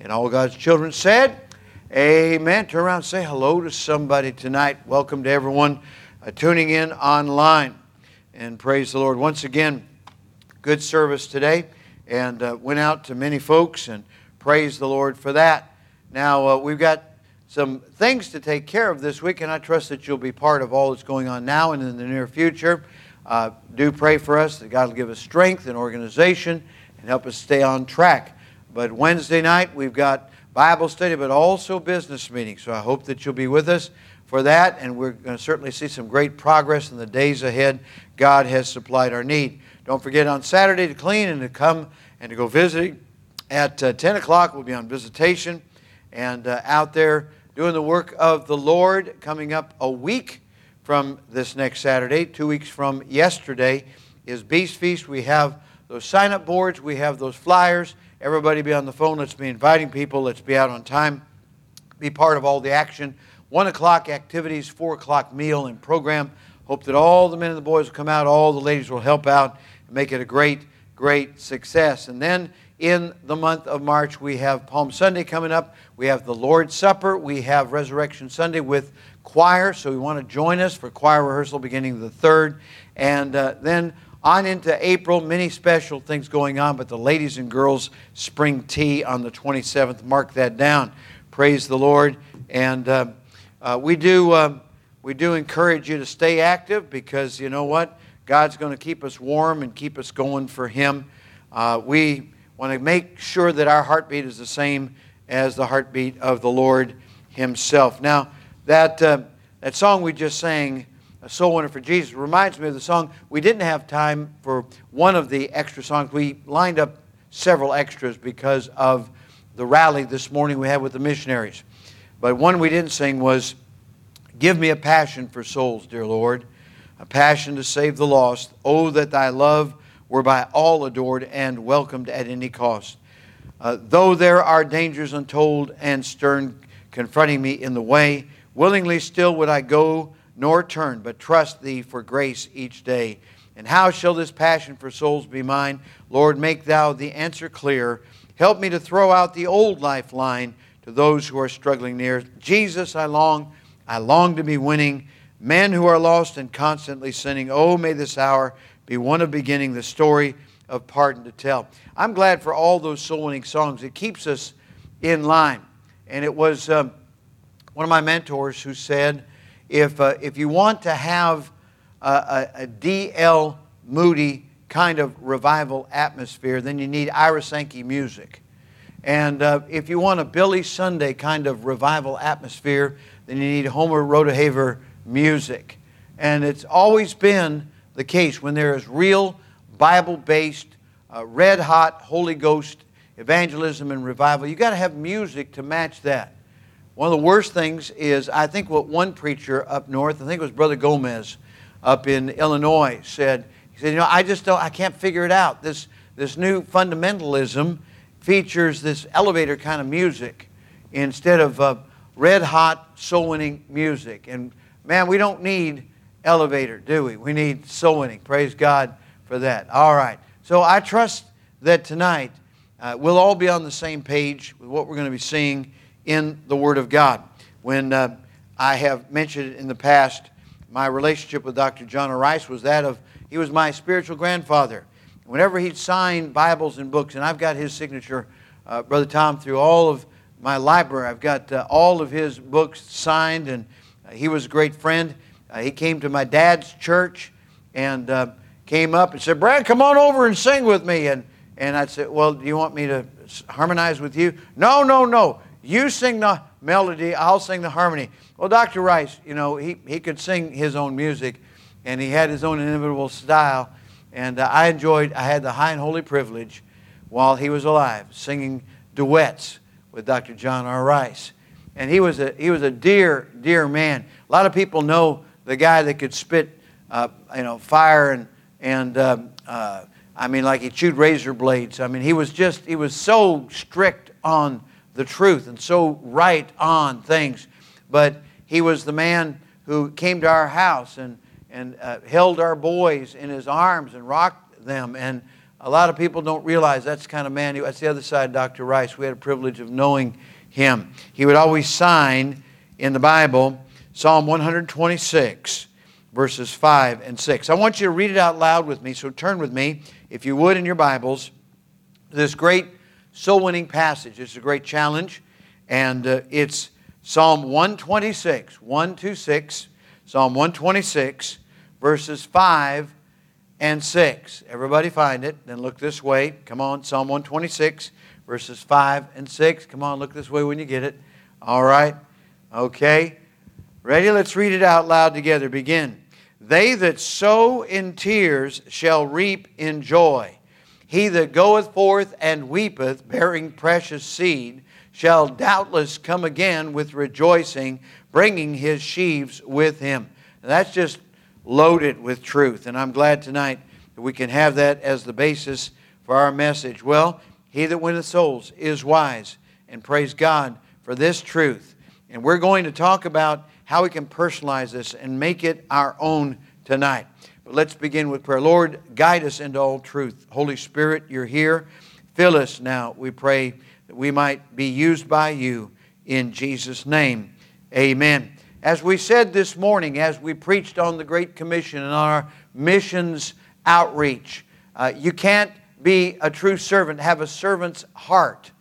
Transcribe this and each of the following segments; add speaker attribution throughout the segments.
Speaker 1: And all God's children said, Amen. Turn around and say hello to somebody tonight. Welcome to everyone uh, tuning in online. And praise the Lord. Once again, good service today. And uh, went out to many folks and praise the Lord for that. Now, uh, we've got some things to take care of this week, and I trust that you'll be part of all that's going on now and in the near future. Uh, do pray for us that God will give us strength and organization and help us stay on track. But Wednesday night, we've got Bible study, but also business meetings. So I hope that you'll be with us for that, and we're going to certainly see some great progress in the days ahead. God has supplied our need. Don't forget on Saturday to clean and to come and to go visit. At uh, 10 o'clock, we'll be on visitation and uh, out there doing the work of the Lord coming up a week from this next Saturday. Two weeks from yesterday is Beast Feast. We have those sign up boards, we have those flyers. Everybody be on the phone. Let's be inviting people. Let's be out on time. Be part of all the action. One o'clock activities, four o'clock meal and program. Hope that all the men and the boys will come out, all the ladies will help out and make it a great, great success. And then in the month of March. We have Palm Sunday coming up. We have the Lord's Supper. We have Resurrection Sunday with choir. So we want to join us for choir rehearsal beginning the 3rd. And uh, then on into April, many special things going on, but the ladies and girls spring tea on the 27th. Mark that down. Praise the Lord. And uh, uh, we do. Uh, we do encourage you to stay active because you know what? God's going to keep us warm and keep us going for Him. Uh, we want to make sure that our heartbeat is the same as the heartbeat of the Lord Himself. Now, that, uh, that song we just sang, A Soul Winner for Jesus, reminds me of the song. We didn't have time for one of the extra songs. We lined up several extras because of the rally this morning we had with the missionaries. But one we didn't sing was Give me a passion for souls, dear Lord, a passion to save the lost. Oh, that thy love were by all adored and welcomed at any cost. Uh, though there are dangers untold and stern confronting me in the way, willingly still would I go nor turn, but trust thee for grace each day. And how shall this passion for souls be mine? Lord, make thou the answer clear. Help me to throw out the old lifeline to those who are struggling near. Jesus, I long, I long to be winning. Men who are lost and constantly sinning, oh, may this hour be one of beginning the story of pardon to tell. I'm glad for all those soul winning songs. It keeps us in line. And it was um, one of my mentors who said, if, uh, if you want to have a a, a D.L. Moody kind of revival atmosphere, then you need Ira Sankey music. And uh, if you want a Billy Sunday kind of revival atmosphere, then you need Homer Rodeheaver music. And it's always been the case when there is real Bible based, uh, red hot Holy Ghost evangelism and revival. You've got to have music to match that. One of the worst things is, I think, what one preacher up north, I think it was Brother Gomez up in Illinois, said, he said, You know, I just don't, I can't figure it out. This, this new fundamentalism features this elevator kind of music instead of uh, red hot, soul winning music. And man, we don't need elevator, do we? We need soul winning. Praise God for that. All right. So I trust that tonight uh, we'll all be on the same page with what we're going to be seeing in the Word of God. When uh, I have mentioned in the past, my relationship with Dr. John. Rice was that of he was my spiritual grandfather. Whenever he'd sign Bibles and books, and I've got his signature, uh, Brother Tom, through all of my library, I've got uh, all of his books signed, and uh, he was a great friend. Uh, he came to my dad's church and uh, came up and said, Brad, come on over and sing with me. And, and I said, Well, do you want me to harmonize with you? No, no, no. You sing the melody, I'll sing the harmony. Well, Dr. Rice, you know, he, he could sing his own music and he had his own inimitable style. And uh, I enjoyed, I had the high and holy privilege while he was alive singing duets with Dr. John R. Rice. And he was a, he was a dear, dear man. A lot of people know the guy that could spit, uh, you know, fire and and um, uh, I mean, like he chewed razor blades. I mean, he was just he was so strict on the truth and so right on things. But he was the man who came to our house and and uh, held our boys in his arms and rocked them and A lot of people don't realize that's kind of man. That's the other side, Dr. Rice. We had a privilege of knowing him. He would always sign in the Bible Psalm 126, verses 5 and 6. I want you to read it out loud with me, so turn with me, if you would, in your Bibles, this great soul winning passage. It's a great challenge, and uh, it's Psalm 126, 126, Psalm 126, verses 5 and 6. Everybody find it, then look this way. Come on, Psalm 126, verses 5 and 6. Come on, look this way when you get it. All right. Okay. Ready? Let's read it out loud together. Begin. They that sow in tears shall reap in joy. He that goeth forth and weepeth, bearing precious seed, shall doubtless come again with rejoicing, bringing his sheaves with him. And that's just loaded with truth. And I'm glad tonight that we can have that as the basis for our message. Well, he that winneth souls is wise. And praise God for this truth. And we're going to talk about how we can personalize this and make it our own tonight. But let's begin with prayer. Lord, guide us into all truth. Holy Spirit, you're here. Fill us now, we pray, that we might be used by you in Jesus' name. Amen. As we said this morning, as we preached on the Great Commission and our missions outreach, uh, you can't be a true servant, have a servant's heart,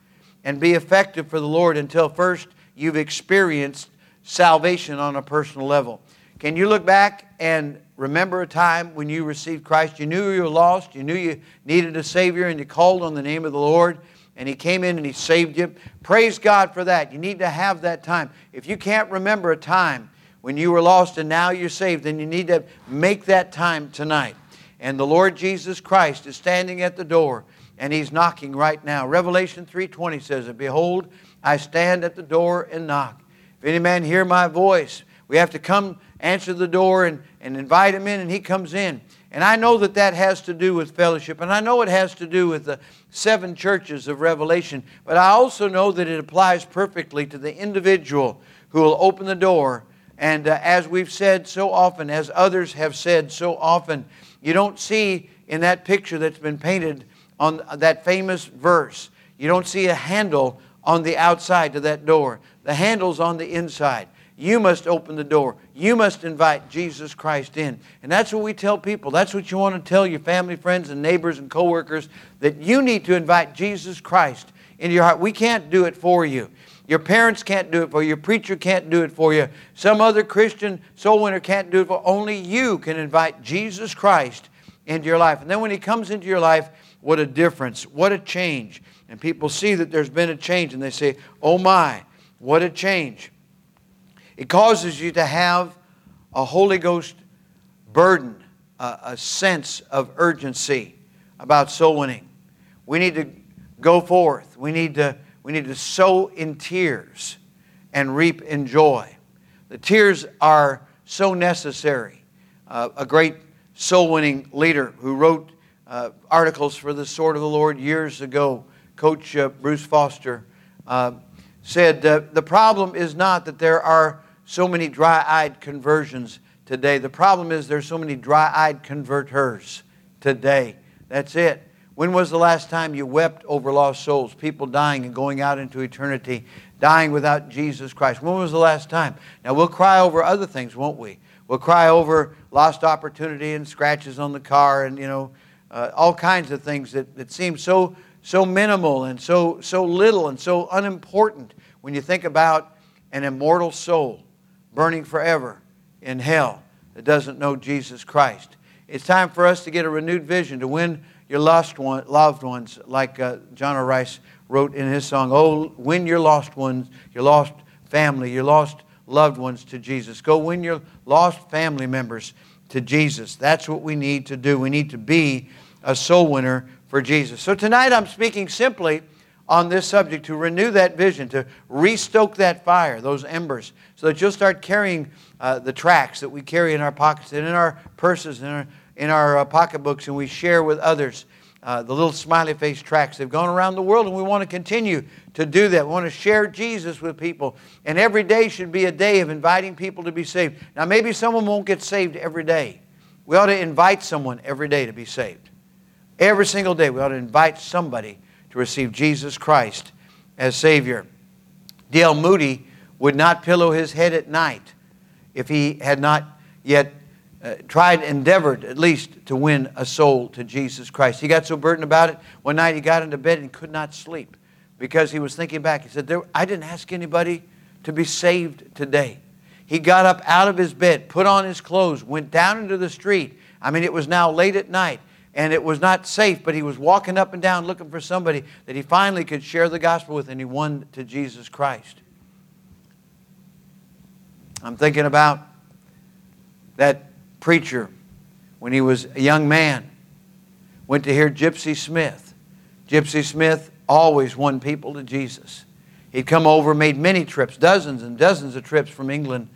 Speaker 1: and be effective for the Lord until first you've experienced salvation on a personal level. Can you look back and remember a time when you received Christ? You knew you were lost, you knew you needed a Savior, and you called on the name of the Lord, and He came in and He saved you. Praise God for that. You need to have that time. If you can't remember a time when you were lost and now you're saved, then you need to make that time tonight. And the Lord Jesus Christ is standing at the door and he's knocking right now. Revelation 3:20 says, "Behold, I stand at the door and knock. If any man hear my voice, we have to come answer the door and, and invite him in, and he comes in. And I know that that has to do with fellowship, and I know it has to do with the seven churches of Revelation, but I also know that it applies perfectly to the individual who will open the door. And uh, as we've said so often, as others have said so often, you don't see in that picture that's been painted on that famous verse, you don't see a handle on the outside to that door. The handle's on the inside. You must open the door. You must invite Jesus Christ in. And that's what we tell people. That's what you want to tell your family, friends, and neighbors and coworkers that you need to invite Jesus Christ into your heart. We can't do it for you. Your parents can't do it for you. Your preacher can't do it for you. Some other Christian soul winner can't do it for you. Only you can invite Jesus Christ into your life. And then when he comes into your life, what a difference. What a change. And people see that there's been a change and they say, oh my, what a change. It causes you to have a Holy Ghost burden, a, a sense of urgency about soul winning. We need to go forth. We need to, we need to sow in tears and reap in joy. The tears are so necessary. Uh, a great soul winning leader who wrote uh, articles for the Sword of the Lord years ago, Coach uh, Bruce Foster, uh, said uh, the problem is not that there are so many dry eyed conversions today. The problem is there's so many dry eyed converters today. That's it. When was the last time you wept over lost souls, people dying and going out into eternity, dying without Jesus Christ? When was the last time? Now, we'll cry over other things, won't we? We'll cry over lost opportunity and scratches on the car and, you know, uh, all kinds of things that, that seem so, so minimal and so, so little and so unimportant when you think about an immortal soul burning forever in hell that doesn't know Jesus Christ. It's time for us to get a renewed vision to win your lost one, loved ones, like uh, John R. Rice wrote in his song, Oh, win your lost ones, your lost family, your lost loved ones to Jesus. Go win your lost family members to Jesus. That's what we need to do. We need to be a soul winner for Jesus. So tonight I'm speaking simply on this subject to renew that vision, to restoke that fire, those embers, so that you'll start carrying uh, the tracts that we carry in our pockets and in our purses and in our, in our uh, pocketbooks, and we share with others. Uh, the little smiley face tracts. They've gone around the world, and we want to continue to do that. We want to share Jesus with people. And every day should be a day of inviting people to be saved. Now, maybe someone won't get saved every day. We ought to invite someone every day to be saved. Every single day, we ought to invite somebody to receive Jesus Christ as Savior. D.L. Moody would not pillow his head at night if he had not yet uh, tried, endeavored at least to win a soul to Jesus Christ. He got so burdened about it, one night he got into bed and could not sleep because he was thinking back. He said, I didn't ask anybody to be saved today. He got up out of his bed, put on his clothes, went down into the street. I mean, it was now late at night and it was not safe, but he was walking up and down looking for somebody that he finally could share the gospel with, and he won to Jesus Christ. I'm thinking about that preacher when he was a young man, went to hear Gypsy Smith. Gypsy Smith always won people to Jesus. He'd come over, made many trips, dozens and dozens of trips from England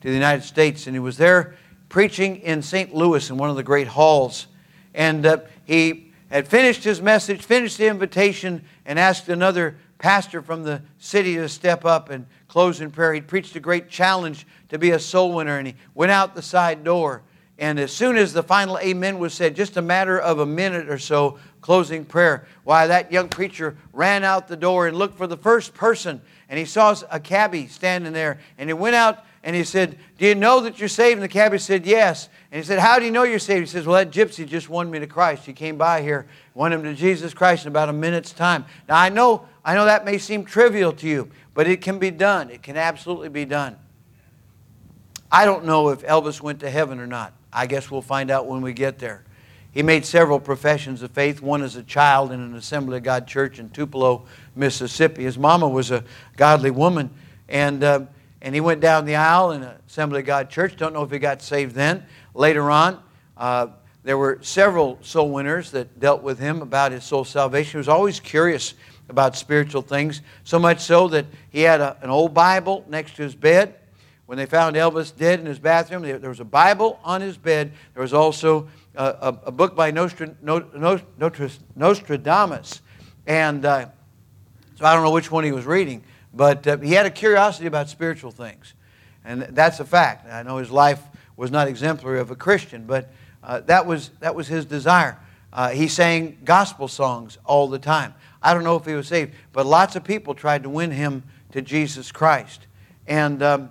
Speaker 1: to the United States, and he was there preaching in St. Louis in one of the great halls and uh, he had finished his message, finished the invitation, and asked another pastor from the city to step up and close in prayer. He preached a great challenge to be a soul winner, and he went out the side door. And as soon as the final amen was said, just a matter of a minute or so, closing prayer, why that young preacher ran out the door and looked for the first person. And he saw a cabbie standing there. And he went out and he said, Do you know that you're saved? And the cabbie said, Yes. And he said, How do you know you're saved? He says, Well, that gypsy just won me to Christ. He came by here, won him to Jesus Christ in about a minute's time. Now, I know, I know that may seem trivial to you, but it can be done. It can absolutely be done. I don't know if Elvis went to heaven or not. I guess we'll find out when we get there. He made several professions of faith, one as a child in an Assembly of God church in Tupelo, Mississippi. His mama was a godly woman, and uh, and he went down the aisle in Assembly of God church. Don't know if he got saved then. Later on, uh, there were several soul winners that dealt with him about his soul salvation. He was always curious about spiritual things, so much so that he had a, an old Bible next to his bed. When they found Elvis dead in his bathroom, there was a Bible on his bed. There was also a, a, a book by Nostra, Nostradamus. And uh, so I don't know which one he was reading. But uh, he had a curiosity about spiritual things. And that's a fact. I know his life was not exemplary of a Christian, but uh, that, was, that was his desire. Uh, he sang gospel songs all the time. I don't know if he was saved, but lots of people tried to win him to Jesus Christ. And um,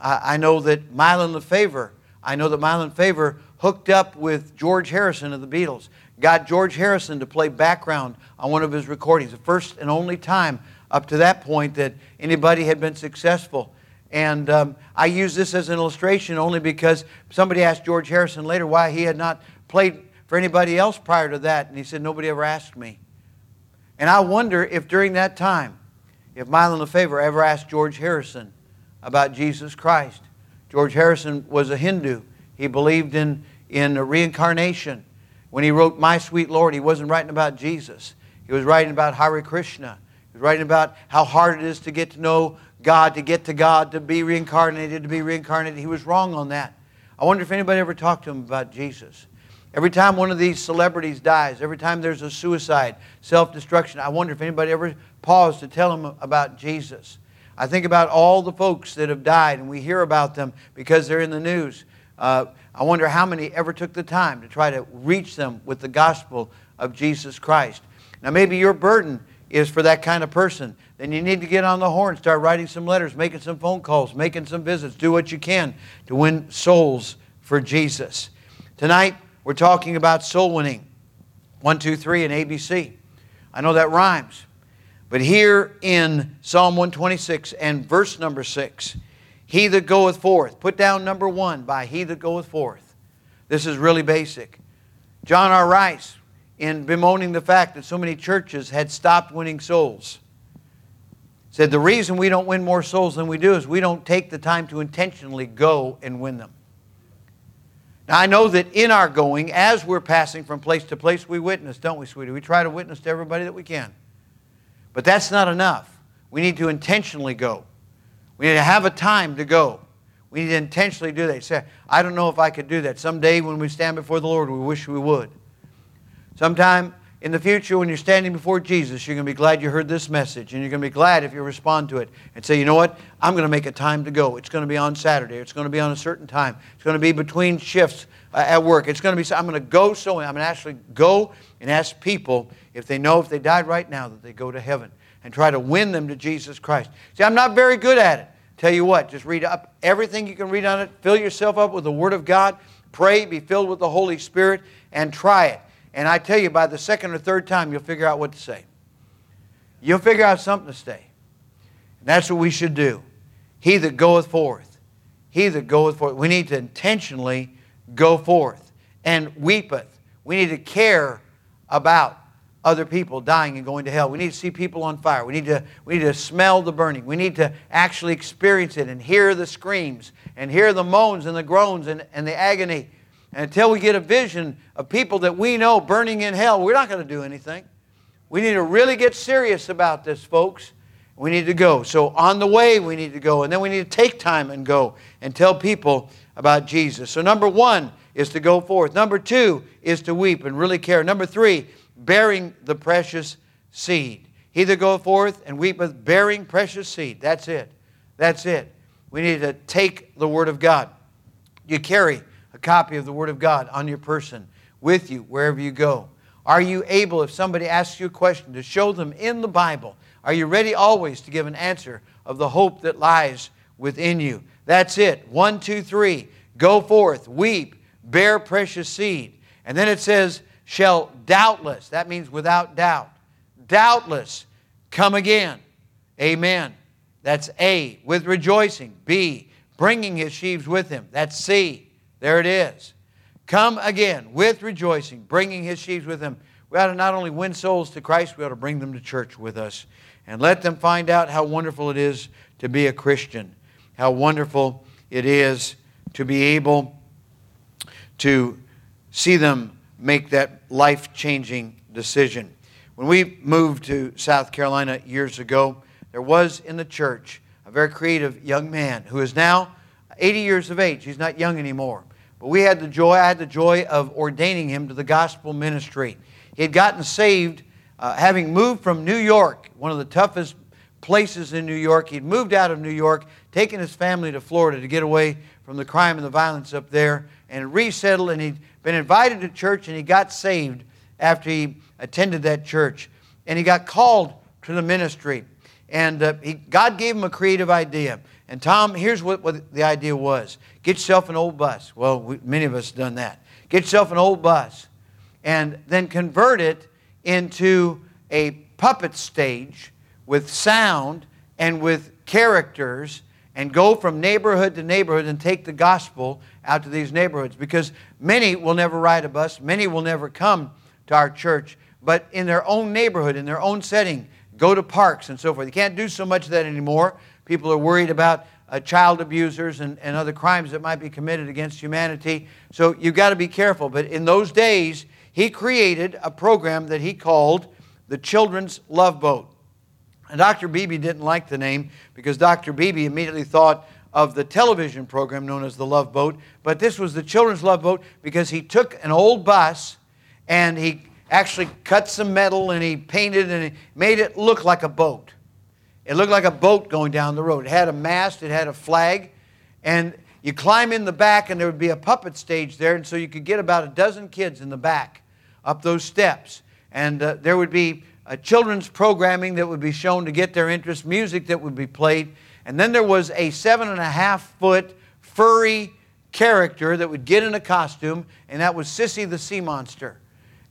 Speaker 1: I, I, know that Mylon LeFevre, I know that Mylon LeFevre hooked up with George Harrison of the Beatles, got George Harrison to play background on one of his recordings, the first and only time up to that point that anybody had been successful. And um, I use this as an illustration only because somebody asked George Harrison later why he had not played for anybody else prior to that. And he said, Nobody ever asked me. And I wonder if during that time, if Mylon LeFevre ever asked George Harrison about Jesus Christ. George Harrison was a Hindu. He believed in, in reincarnation. When he wrote My Sweet Lord, he wasn't writing about Jesus. He was writing about Hare Krishna. He's writing about how hard it is to get to know God, to get to God, to be reincarnated, to be reincarnated. He was wrong on that. I wonder if anybody ever talked to him about Jesus. Every time one of these celebrities dies, every time there's a suicide, self destruction, I wonder if anybody ever paused to tell him about Jesus. I think about all the folks that have died, and we hear about them because they're in the news. Uh, I wonder how many ever took the time to try to reach them with the gospel of Jesus Christ. Now, maybe your burden is for that kind of person, then you need to get on the horn, start writing some letters, making some phone calls, making some visits. Do what you can to win souls for Jesus. Tonight, we're talking about soul winning. One, two, three, and ABC. I know that rhymes. But here in Psalm 126 and verse number 6, he that goeth forth, put down number one by he that goeth forth. This is really basic. John R. Rice in bemoaning the fact that so many churches had stopped winning souls. Said the reason we don't win more souls than we do is we don't take the time to intentionally go and win them. Now, I know that in our going, as we're passing from place to place, we witness, don't we, sweetie? We try to witness to everybody that we can. But that's not enough. We need to intentionally go. We need to have a time to go. We need to intentionally do that. Say, I don't know if I could do that. Someday when we stand before the Lord, we wish we would. Sometime in the future, when you're standing before Jesus, you're going to be glad you heard this message. And you're going to be glad if you respond to it and say, you know what? I'm going to make a time to go. It's going to be on Saturday. It's going to be on a certain time. It's going to be between shifts uh, at work. It's going to be, I'm going to go so, I'm going to actually go and ask people if they know if they died right now that they go to heaven and try to win them to Jesus Christ. See, I'm not very good at it. Tell you what, just read up everything you can read on it. Fill yourself up with the Word of God. Pray, be filled with the Holy Spirit, and try it. And I tell you, by the second or third time, you'll figure out what to say. You'll figure out something to say. And that's what we should do. He that goeth forth, he that goeth forth. We need to intentionally go forth and weepeth. We need to care about other people dying and going to hell. We need to see people on fire. We need to, we need to smell the burning. We need to actually experience it and hear the screams and hear the moans and the groans and, and the agony and until we get a vision of people that we know burning in hell, we're not going to do anything. We need to really get serious about this, folks. We need to go. So, on the way, we need to go. And then we need to take time and go and tell people about Jesus. So, number one is to go forth. Number two is to weep and really care. Number three, bearing the precious seed. He that goeth forth and weepeth, bearing precious seed. That's it. That's it. We need to take the Word of God. You carry copy of the Word of God on your person with you wherever you go? Are you able, if somebody asks you a question, to show them in the Bible? Are you ready always to give an answer of the hope that lies within you? That's it. One, two, three. Go forth, weep, bear precious seed. And then it says, shall doubtless, that means without doubt, doubtless come again. Amen. That's A, with rejoicing. B, bringing his sheaves with him. That's C, there it is. Come again with rejoicing, bringing his sheaves with him. We ought to not only win souls to Christ, we ought to bring them to church with us and let them find out how wonderful it is to be a Christian, how wonderful it is to be able to see them make that life changing decision. When we moved to South Carolina years ago, there was in the church a very creative young man who is now 80 years of age. He's not young anymore. But we had the joy, I had the joy of ordaining him to the gospel ministry. He had gotten saved uh, having moved from New York, one of the toughest places in New York. He'd moved out of New York, taken his family to Florida to get away from the crime and the violence up there, and resettled. And he'd been invited to church, and he got saved after he attended that church. And he got called to the ministry. And uh, he, God gave him a creative idea. And Tom, here's what, what the idea was get yourself an old bus. Well, we, many of us have done that. Get yourself an old bus and then convert it into a puppet stage with sound and with characters and go from neighborhood to neighborhood and take the gospel out to these neighborhoods because many will never ride a bus, many will never come to our church, but in their own neighborhood, in their own setting, go to parks and so forth. You can't do so much of that anymore People are worried about uh, child abusers and, and other crimes that might be committed against humanity. So you've got to be careful. But in those days, he created a program that he called the Children's Love Boat. And Dr. Beebe didn't like the name because Dr. Beebe immediately thought of the television program known as the Love Boat. But this was the Children's Love Boat because he took an old bus and he actually cut some metal and he painted and he made it look like a boat. It looked like a boat going down the road. It had a mast, it had a flag, and you climb in the back, and there would be a puppet stage there, and so you could get about a dozen kids in the back up those steps. And uh, there would be a children's programming that would be shown to get their interest, music that would be played, and then there was a seven and a half foot furry character that would get in a costume, and that was Sissy the Sea Monster.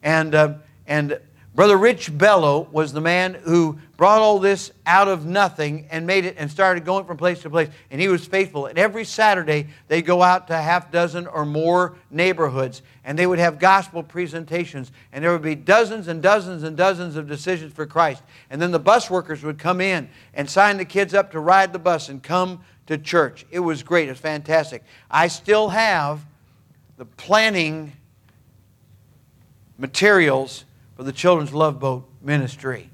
Speaker 1: And, uh, and Brother Rich Bello was the man who brought all this out of nothing and made it and started going from place to place. And he was faithful. And every Saturday, they'd go out to a half dozen or more neighborhoods and they would have gospel presentations. And there would be dozens and dozens and dozens of decisions for Christ. And then the bus workers would come in and sign the kids up to ride the bus and come to church. It was great. It was fantastic. I still have the planning materials for the Children's Love Boat ministry.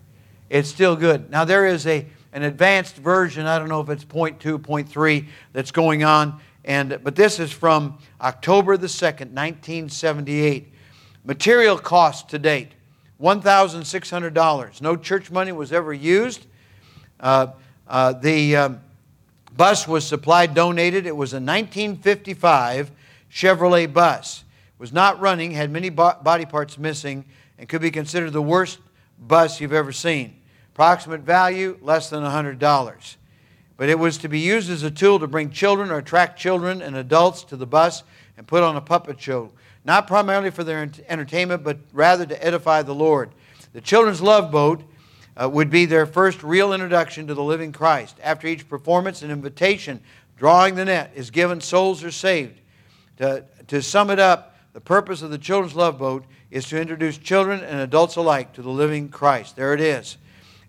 Speaker 1: It's still good. Now, there is a, an advanced version, I don't know if it's 0.2, 0.3, that's going on, and, but this is from October the 2nd, 1978. Material cost to date $1,600. No church money was ever used. Uh, uh, the um, bus was supplied, donated. It was a 1955 Chevrolet bus. It was not running, had many bo- body parts missing, and could be considered the worst bus you've ever seen. Approximate value, less than $100. But it was to be used as a tool to bring children or attract children and adults to the bus and put on a puppet show, not primarily for their entertainment, but rather to edify the Lord. The Children's Love Boat uh, would be their first real introduction to the living Christ. After each performance, an invitation drawing the net is given, souls are saved. To, to sum it up, the purpose of the Children's Love Boat is to introduce children and adults alike to the living Christ. There it is.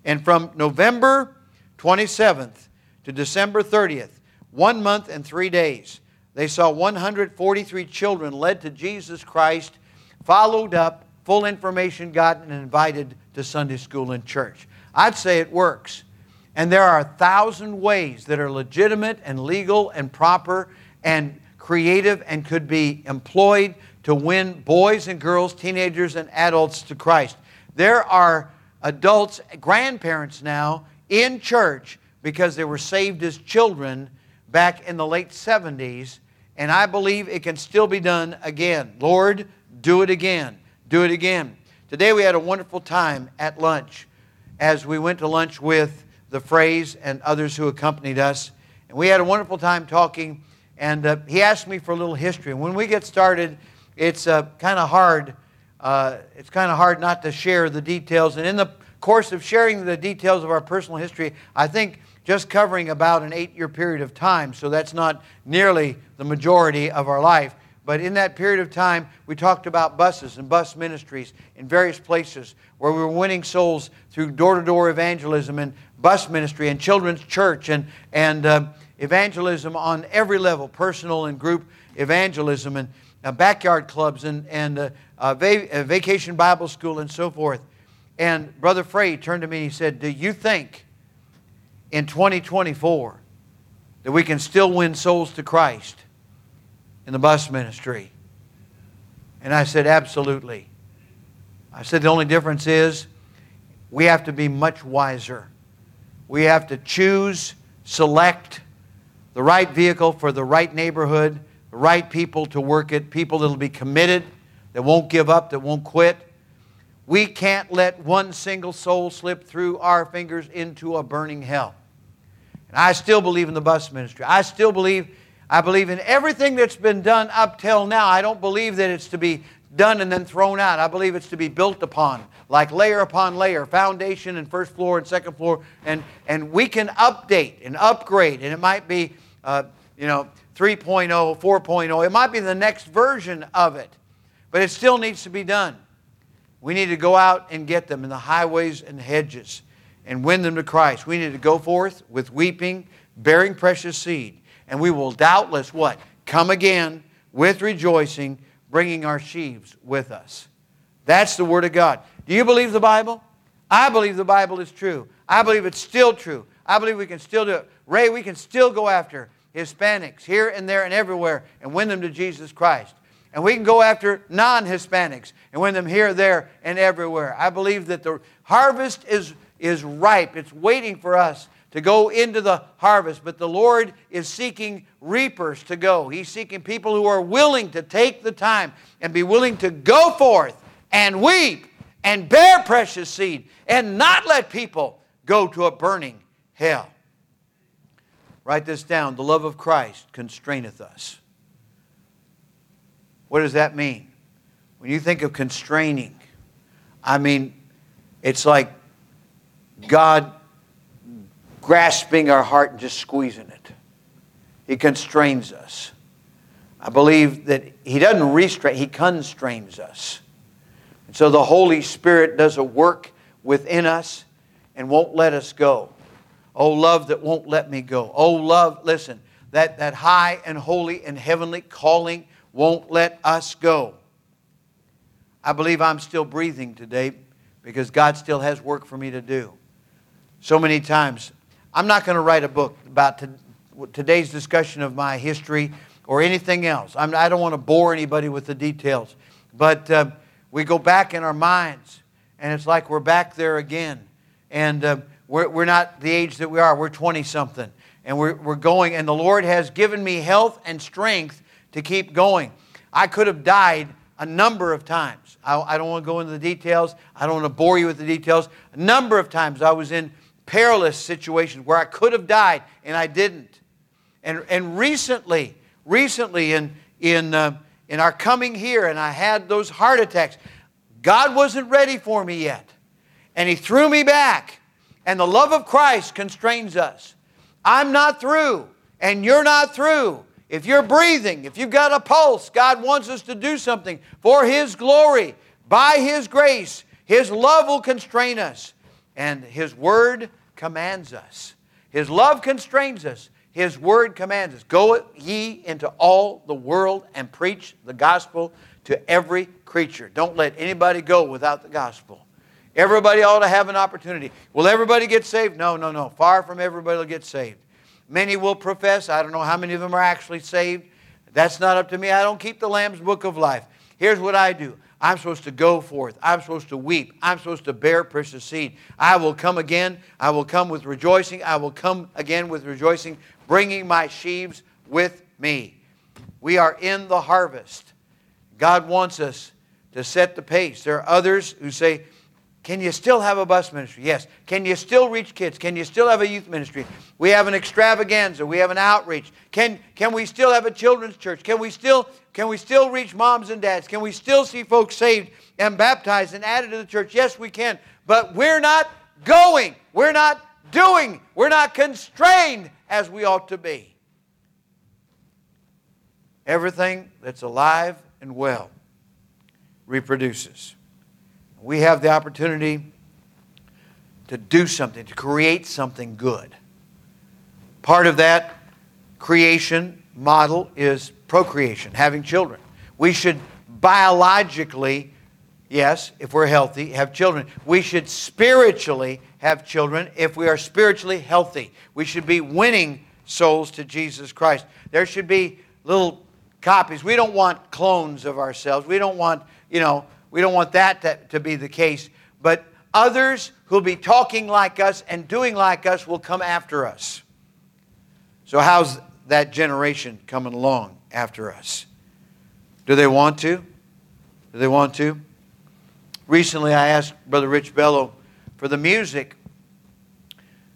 Speaker 1: And from November 27th to December 30th, one month and three days, they saw 143 children led to Jesus Christ, followed up, full information gotten, and invited to Sunday school and church. I'd say it works. And there are a thousand ways that are legitimate and legal and proper and creative and could be employed to win boys and girls, teenagers and adults to Christ. There are adults, grandparents now in church because they were saved as children back in the late 70s, and I believe it can still be done again. Lord, do it again. Do it again. Today we had a wonderful time at lunch as we went to lunch with the Freys and others who accompanied us. And we had a wonderful time talking, and uh, he asked me for a little history. And when we get started, it's uh, kind of hard. Uh, it's kind of hard not to share the details. And in the course of sharing the details of our personal history, I think just covering about an eight year period of time, so that's not nearly the majority of our life. But in that period of time, we talked about buses and bus ministries in various places where we were winning souls through door to door evangelism and bus ministry and children's church and, and uh, evangelism on every level personal and group evangelism and uh, backyard clubs and, and uh, uh, va- vacation Bible school and so forth. And Brother Frey turned to me and he said, Do you think in 2024 that we can still win souls to Christ in the bus ministry? And I said, Absolutely. I said, The only difference is we have to be much wiser. We have to choose, select the right vehicle for the right neighborhood the right people to work it, people that'll be committed, that won't give up, that won't quit. We can't let one single soul slip through our fingers into a burning hell. And I still believe in the bus ministry. I still believe I believe in everything that's been done up till now. I don't believe that it's to be done and then thrown out. I believe it's to be built upon, like layer upon layer, foundation and first floor and second floor. And, and we can update and upgrade. And it might be, uh, you know, 3.0, 4.0. It might be the next version of it, but it still needs to be done. We need to go out and get them in the highways and hedges and win them to Christ. We need to go forth with weeping, bearing precious seed, and we will doubtless what? Come again with rejoicing, bringing our sheaves with us. That's the Word of God. Do you believe the Bible? I believe the Bible is true. I believe it's still true. I believe we can still do it. Ray, we can still go after Hispanics here and there and everywhere and win them to Jesus Christ. And we can go after non Hispanics and win them here, there, and everywhere. I believe that the harvest is, is ripe. It's waiting for us to go into the harvest. But the Lord is seeking reapers to go. He's seeking people who are willing to take the time and be willing to go forth and weep and bear precious seed and not let people go to a burning hell. Write this down. The love of Christ constraineth us. What does that mean? When you think of constraining, I mean, it's like God grasping our heart and just squeezing it. He constrains us. I believe that He doesn't restrain, He constrains us. And so the Holy Spirit does a work within us and won't let us go. Oh, love that won't let me go. Oh, love, listen, that, that high and holy and heavenly calling won't let us go. I believe I'm still breathing today because God still has work for me to do. So many times, I'm not going to write a book about to, today's discussion of my history or anything else. I'm, I do not want to bore anybody with the details. But uh, we go back in our minds and it's like we're back there again. And uh, we're, we're not the age that we are, we're 20 something. And we're, we're going, and the Lord has given me health and strength to keep going. I could have died a number of times. I, I don't want to go into the details, I don't want to bore you with the details. A number of times I was in perilous situations where I could have died, and I didn't. And, and recently, recently in, in, uh, in our coming here, and I had those heart attacks, God wasn't ready for me yet. And He threw me back. And the love of Christ constrains us. I'm not through, and you're not through. If you're breathing, if you've got a pulse, God wants us to do something for His glory, by His grace. His love will constrain us, and His Word commands us. His love constrains us. His Word commands us. Go ye into all the world and preach the gospel to every creature. Don't let anybody go without the gospel. Everybody ought to have an opportunity. Will everybody get saved? No, no, no. Far from everybody will get saved. Many will profess. I don't know how many of them are actually saved. That's not up to me. I don't keep the Lamb's book of life. Here's what I do I'm supposed to go forth. I'm supposed to weep. I'm supposed to bear precious seed. I will come again. I will come with rejoicing. I will come again with rejoicing, bringing my sheaves with me. We are in the harvest. God wants us to set the pace. There are others who say, can you still have a bus ministry? Yes. Can you still reach kids? Can you still have a youth ministry? We have an extravaganza. We have an outreach. Can, can we still have a children's church? Can we, still, can we still reach moms and dads? Can we still see folks saved and baptized and added to the church? Yes, we can. But we're not going. We're not doing. We're not constrained as we ought to be. Everything that's alive and well reproduces. We have the opportunity to do something, to create something good. Part of that creation model is procreation, having children. We should biologically, yes, if we're healthy, have children. We should spiritually have children if we are spiritually healthy. We should be winning souls to Jesus Christ. There should be little copies. We don't want clones of ourselves. We don't want, you know, we don't want that to, to be the case. But others who'll be talking like us and doing like us will come after us. So, how's that generation coming along after us? Do they want to? Do they want to? Recently, I asked Brother Rich Bello for the music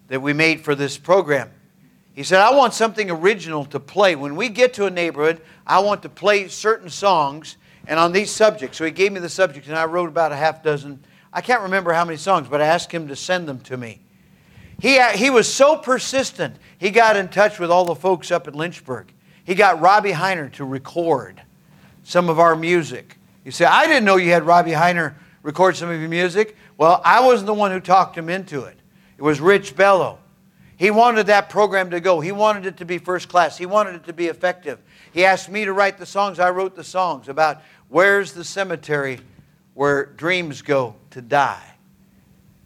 Speaker 1: that we made for this program. He said, I want something original to play. When we get to a neighborhood, I want to play certain songs and on these subjects. So he gave me the subjects, and I wrote about a half dozen. I can't remember how many songs, but I asked him to send them to me. He, uh, he was so persistent, he got in touch with all the folks up at Lynchburg. He got Robbie Hiner to record some of our music. You say, I didn't know you had Robbie Hiner record some of your music. Well, I wasn't the one who talked him into it. It was Rich Bello. He wanted that program to go. He wanted it to be first class. He wanted it to be effective. He asked me to write the songs. I wrote the songs about Where's the cemetery where dreams go to die?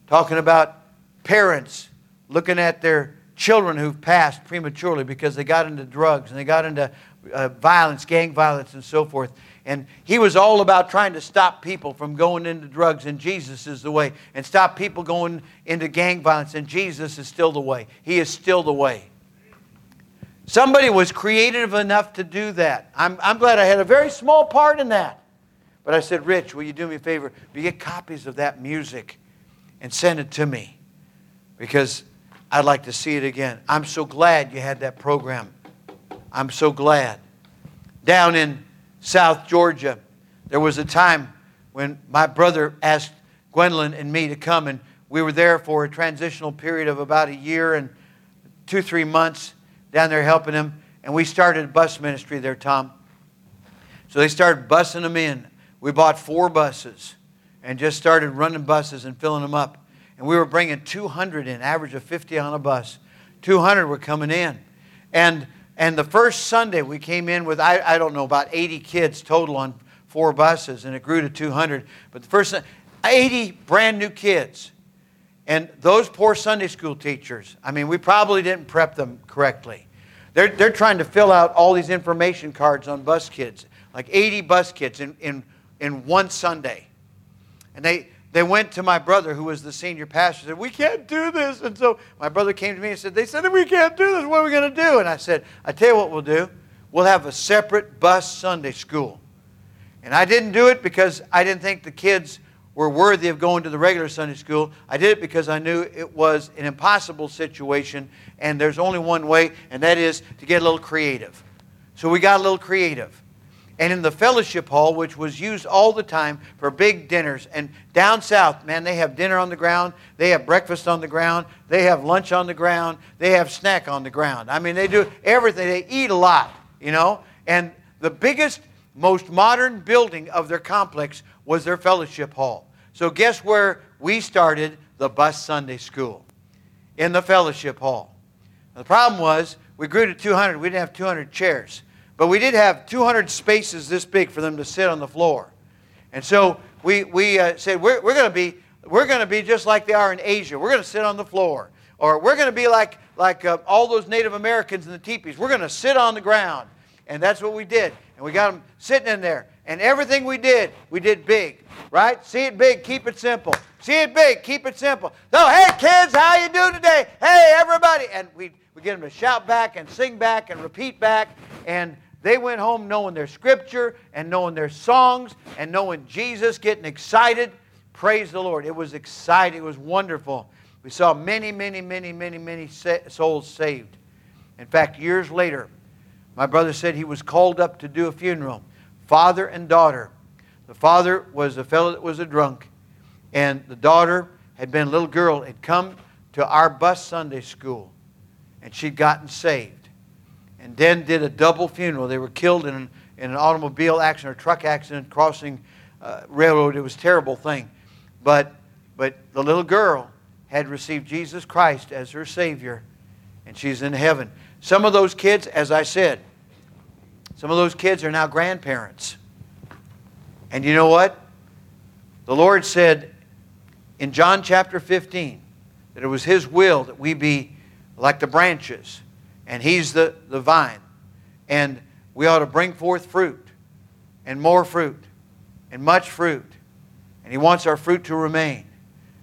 Speaker 1: Talking about parents looking at their children who've passed prematurely because they got into drugs and they got into uh, violence, gang violence, and so forth. And he was all about trying to stop people from going into drugs, and Jesus is the way. And stop people going into gang violence, and Jesus is still the way. He is still the way. Somebody was creative enough to do that. I'm, I'm glad I had a very small part in that. But I said, Rich, will you do me a favor? Will you get copies of that music and send it to me? Because I'd like to see it again. I'm so glad you had that program. I'm so glad. Down in South Georgia, there was a time when my brother asked Gwendolyn and me to come, and we were there for a transitional period of about a year and two, three months down there helping them. And we started a bus ministry there, Tom. So they started busing them in. We bought four buses and just started running buses and filling them up. And we were bringing 200 in, average of 50 on a bus. 200 were coming in. And, and the first Sunday we came in with, I, I don't know, about 80 kids total on four buses, and it grew to 200. But the first 80 brand new kids. And those poor Sunday school teachers, I mean, we probably didn't prep them correctly. They're, they're trying to fill out all these information cards on bus kids, like 80 bus kids in, in, in one Sunday. And they, they went to my brother, who was the senior pastor, said, We can't do this. And so my brother came to me and said, They said, We can't do this. What are we going to do? And I said, I tell you what we'll do. We'll have a separate bus Sunday school. And I didn't do it because I didn't think the kids were worthy of going to the regular Sunday school. I did it because I knew it was an impossible situation, and there's only one way, and that is to get a little creative. So we got a little creative and in the fellowship hall, which was used all the time for big dinners. And down south, man, they have dinner on the ground, they have breakfast on the ground, they have lunch on the ground, they have snack on the ground. I mean, they do everything. They eat a lot, you know. And the biggest, most modern building of their complex was their fellowship hall. So guess where we started the bus Sunday school? In the fellowship hall. the problem was we grew to 200. We didn't have 200 chairs. But we did have 200 spaces this big for them to sit on the floor. And so we, we uh, said, we're, we're going to be we're going to be just like they are in Asia. We're going to sit on the floor. Or we're going to be like, like uh, all those Native Americans in the teepees. We're going to sit on the ground. And that's what we did. And we got them sitting in there. And everything we did, we did big. Right? See it big, keep it simple. See it big, keep it simple. So, hey kids, how you doing today? Hey everybody. And we we get them to shout back and sing back and repeat back. And they went home knowing their scripture and knowing their songs and knowing Jesus, getting excited. Praise the Lord. It was exciting. It was wonderful. We saw many, many, many, many, many souls saved. In fact, years later, my brother said he was called up to do a funeral. Father and daughter. The father was a fellow that was a drunk, and the daughter had been a little girl, had come to our bus Sunday school, and she'd gotten saved and then did a double funeral. They were killed in an, in an automobile accident or truck accident crossing uh, railroad. It was a terrible thing. But, but the little girl had received Jesus Christ as her Savior, and she's in heaven. Some of those kids, as I said, some of those kids are now grandparents. And you know what? The Lord said in John chapter 15 that it was His will that we be like the branches and He's the, the vine. And we ought to bring forth fruit, and more fruit, and much fruit. And He wants our fruit to remain.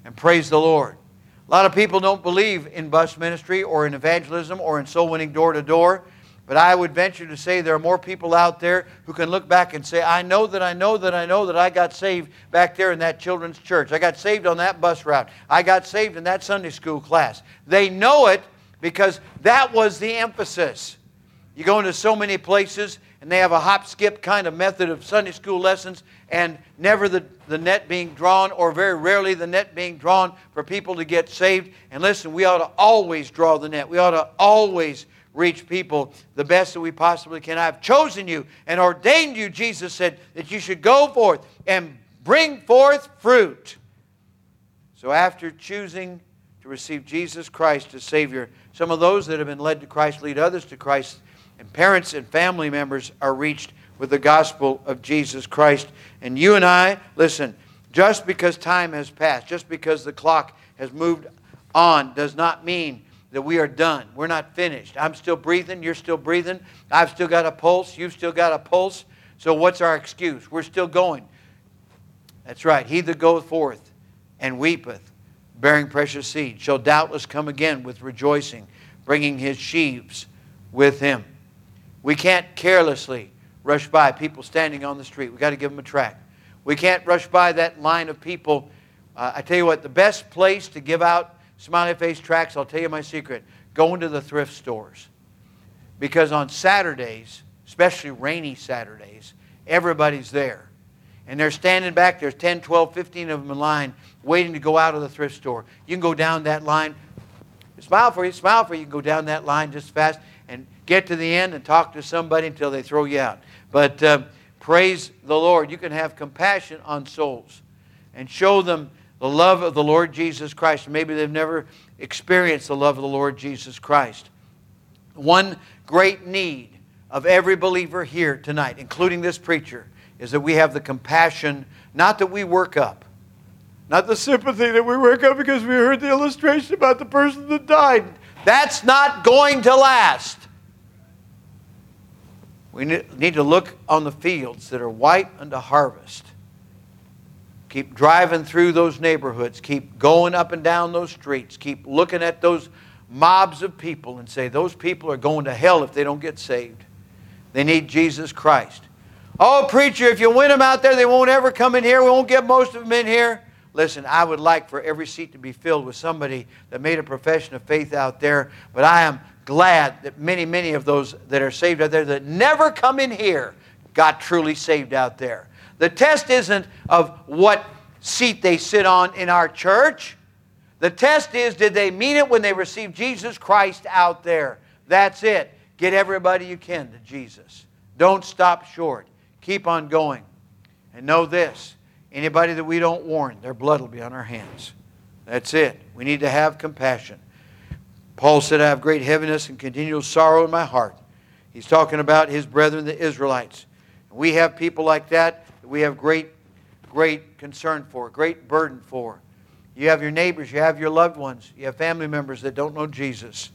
Speaker 1: And praise the Lord. A lot of people don't believe in bus ministry or in evangelism or in soul winning door to door. But I would venture to say there are more people out there who can look back and say, I know that I know that I know that I got saved back there in that children's church. I got saved on that bus route. I got saved in that Sunday school class. They know it because that was the emphasis. You go into so many places and they have a hop skip kind of method of Sunday school lessons and never the, the net being drawn or very rarely the net being drawn for people to get saved. And listen, we ought to always draw the net. We ought to always reach people the best that we possibly can. I've chosen you and ordained you, Jesus said, that you should go forth and bring forth fruit. So after choosing to receive Jesus Christ as Savior, some of those that have been led to Christ lead others to Christ, and parents and family members are reached with the gospel of Jesus Christ. And you and I, listen, just because time has passed, just because the clock has moved on, does not mean that we are done. We're not finished. I'm still breathing. You're still breathing. I've still got a pulse. You've still got a pulse. So what's our excuse? We're still going. That's right. He that goeth forth and weepeth bearing precious seed, shall doubtless come again with rejoicing, bringing his sheaves with him. We can't carelessly rush by people standing on the street. We've got to give them a tract. We can't rush by that line of people. Uh, I tell you what, the best place to give out smiley face tracts, I'll tell you my secret, go into the thrift stores. Because on Saturdays, especially rainy Saturdays, everybody's there. And they're standing back, there's 10, 12, 15 of them in line waiting to go out of the thrift store. You can go down that line. Smile for you, smile for you. You can go down that line just fast and get to the end and talk to somebody until they throw you out. But uh, praise the Lord. You can have compassion on souls and show them the love of the Lord Jesus Christ. Maybe they've never experienced the love of the Lord Jesus Christ. One great need of every believer here tonight, including this preacher, is that we have the compassion, not that we work up, not the sympathy that we work up because we heard the illustration about the person that died. That's not going to last. We need to look on the fields that are white unto harvest. Keep driving through those neighborhoods. Keep going up and down those streets. Keep looking at those mobs of people and say, those people are going to hell if they don't get saved. They need Jesus Christ. Oh, preacher, if you win them out there, they won't ever come in here. We won't get most of them in here. Listen, I would like for every seat to be filled with somebody that made a profession of faith out there, but I am glad that many, many of those that are saved out there that never come in here got truly saved out there. The test isn't of what seat they sit on in our church. The test is did they mean it when they received Jesus Christ out there? That's it. Get everybody you can to Jesus. Don't stop short. Keep on going. And know this anybody that we don't warn, their blood will be on our hands. That's it. We need to have compassion. Paul said, I have great heaviness and continual sorrow in my heart. He's talking about his brethren, the Israelites. We have people like that that we have great, great concern for, great burden for. You have your neighbors, you have your loved ones, you have family members that don't know Jesus.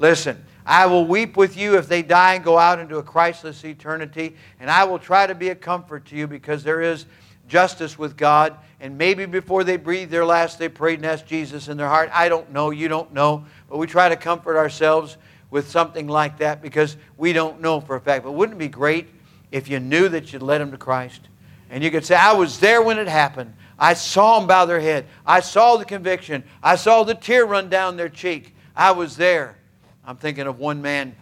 Speaker 1: Listen, I will weep with you if they die and go out into a Christless eternity, and I will try to be a comfort to you because there is justice with God. And maybe before they breathe their last, they prayed and asked Jesus in their heart. I don't know, you don't know, but we try to comfort ourselves with something like that because we don't know for a fact. But wouldn't it be great if you knew that you'd led them to Christ? And you could say, I was there when it happened. I saw them bow their head. I saw the conviction. I saw the tear run down their cheek. I was there. I'm thinking of one man,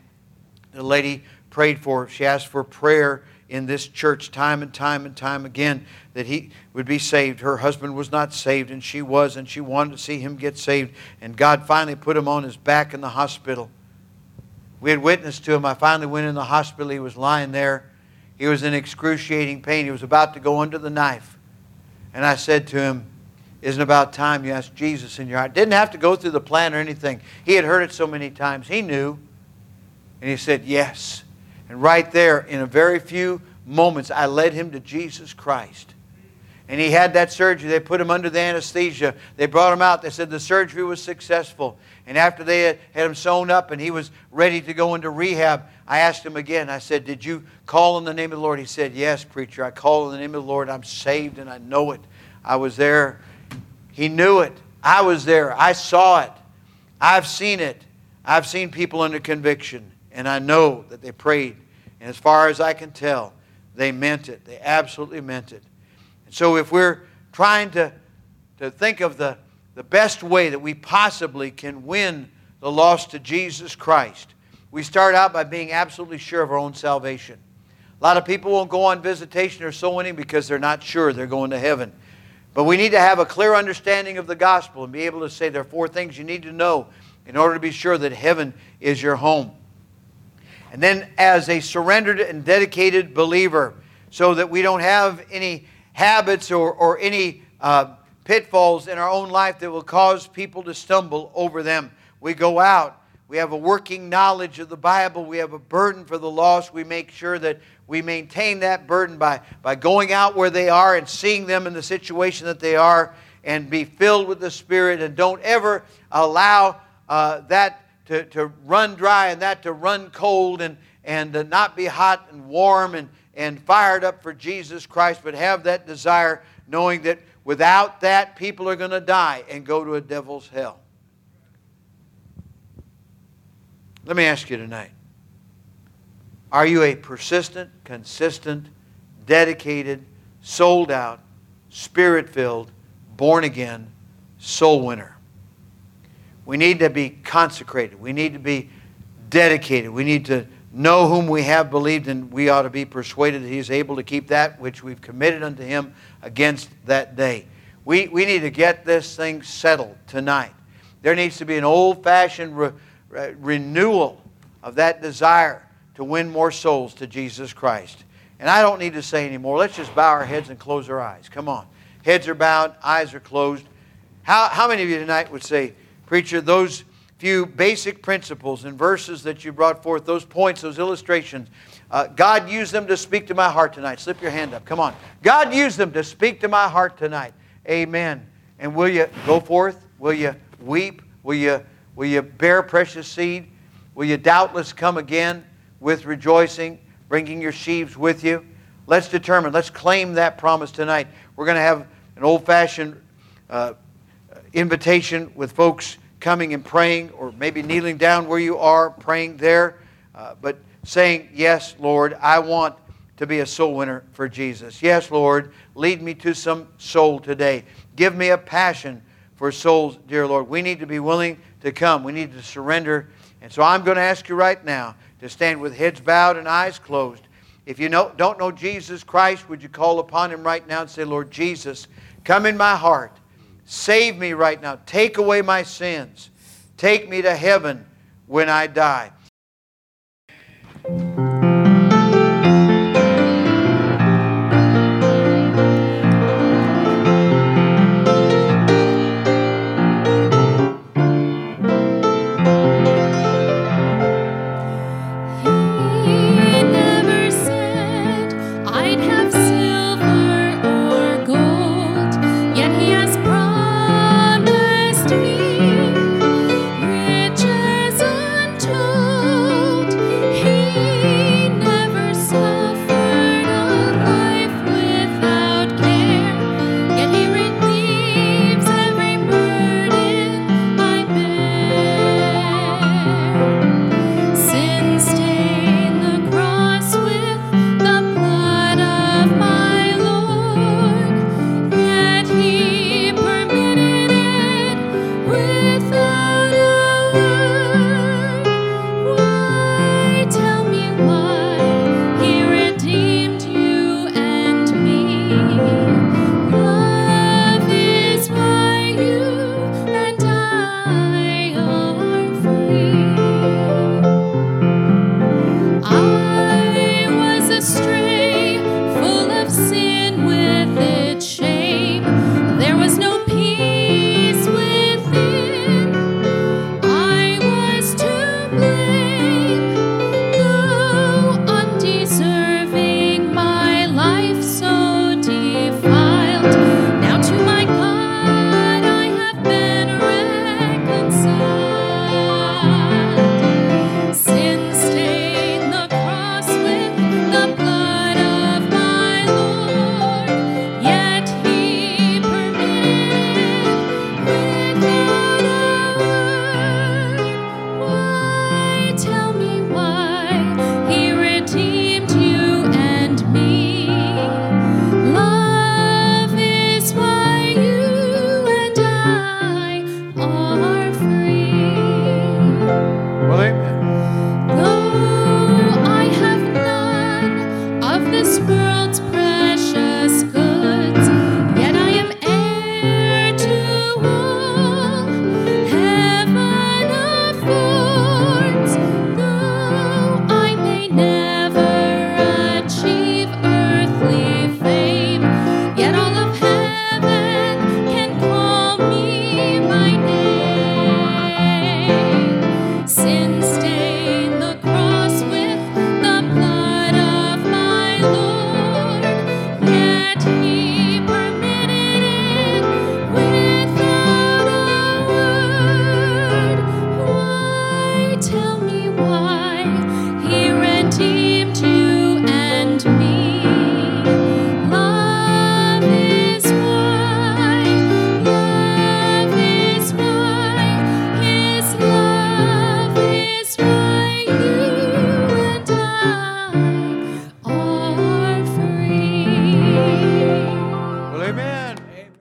Speaker 1: the lady prayed for. She asked for prayer in this church time and time and time again that he would be saved. Her husband was not saved, and she was, and she wanted to see him get saved. And God finally put him on his back in the hospital. We had witnessed to him. I finally went in the hospital. He was lying there. He was in excruciating pain. He was about to go under the knife. And I said to him, isn't about time you asked Jesus in your heart. Didn't have to go through the plan or anything. He had heard it so many times. He knew. And he said, Yes. And right there, in a very few moments, I led him to Jesus Christ. And he had that surgery. They put him under the anesthesia. They brought him out. They said the surgery was successful. And after they had, had him sewn up and he was ready to go into rehab, I asked him again. I said, Did you call in the name of the Lord? He said, Yes, preacher. I call in the name of the Lord. I'm saved and I know it. I was there he knew it. I was there. I saw it. I've seen it. I've seen people under conviction, and I know that they prayed. And as far as I can tell, they meant it. They absolutely meant it. And so if we're trying to, to think of the, the best way that we possibly can win the lost to Jesus Christ, we start out by being absolutely sure of our own salvation. A lot of people won't go on visitation or soul winning because they're not sure they're going to heaven. But we need to have a clear understanding of the gospel and be able to say there are four things you need to know in order to be sure that heaven is your home. And then, as a surrendered and dedicated believer, so that we don't have any habits or, or any uh, pitfalls in our own life that will cause people to stumble over them. We go out we have a working knowledge of the Bible. We have a burden for the lost. We make sure that we maintain that burden by, by going out where they are and seeing them in the situation that they are and be filled with the Spirit and don't ever allow uh, that to, to run dry and that to run cold and, and to not be hot and warm and, and fired up for Jesus Christ, but have that desire knowing that without that, people are going to die and go to a devil's hell. Let me ask you tonight Are you a persistent, consistent, dedicated, sold out, spirit filled, born again soul winner? We need to be consecrated. We need to be dedicated. We need to know whom we have believed, and we ought to be persuaded that He is able to keep that which we've committed unto Him against that day. We, we need to get this thing settled tonight. There needs to be an old fashioned re- renewal of that desire to win more souls to Jesus Christ. And I don't need to say anymore. Let's just bow our heads and close our eyes. Come on. Heads are bowed, eyes are closed. How, how many of you tonight would say, Preacher, those few basic principles and verses that you brought forth, those points, those illustrations, uh, God used them to speak to my heart tonight. Slip your hand up. Come on. God used them to speak to my heart tonight. Amen. And will you go forth? Will you weep? Will you Will you bear precious seed? Will you doubtless come again with rejoicing, bringing your sheaves with you? Let's determine, let's claim that promise tonight. We're going to have an old fashioned uh, invitation with folks coming and praying, or maybe kneeling down where you are, praying there, uh, but saying, Yes, Lord, I want to be a soul winner for Jesus. Yes, Lord, lead me to some soul today. Give me a passion for souls, dear Lord. We need to be willing to come. We need to surrender. And so I'm going to ask you right now to stand with heads bowed and eyes closed. If you don't know Jesus Christ, would you call upon him right now and say, Lord Jesus, come in my heart. Save me right now. Take away my sins. Take me to heaven when I die.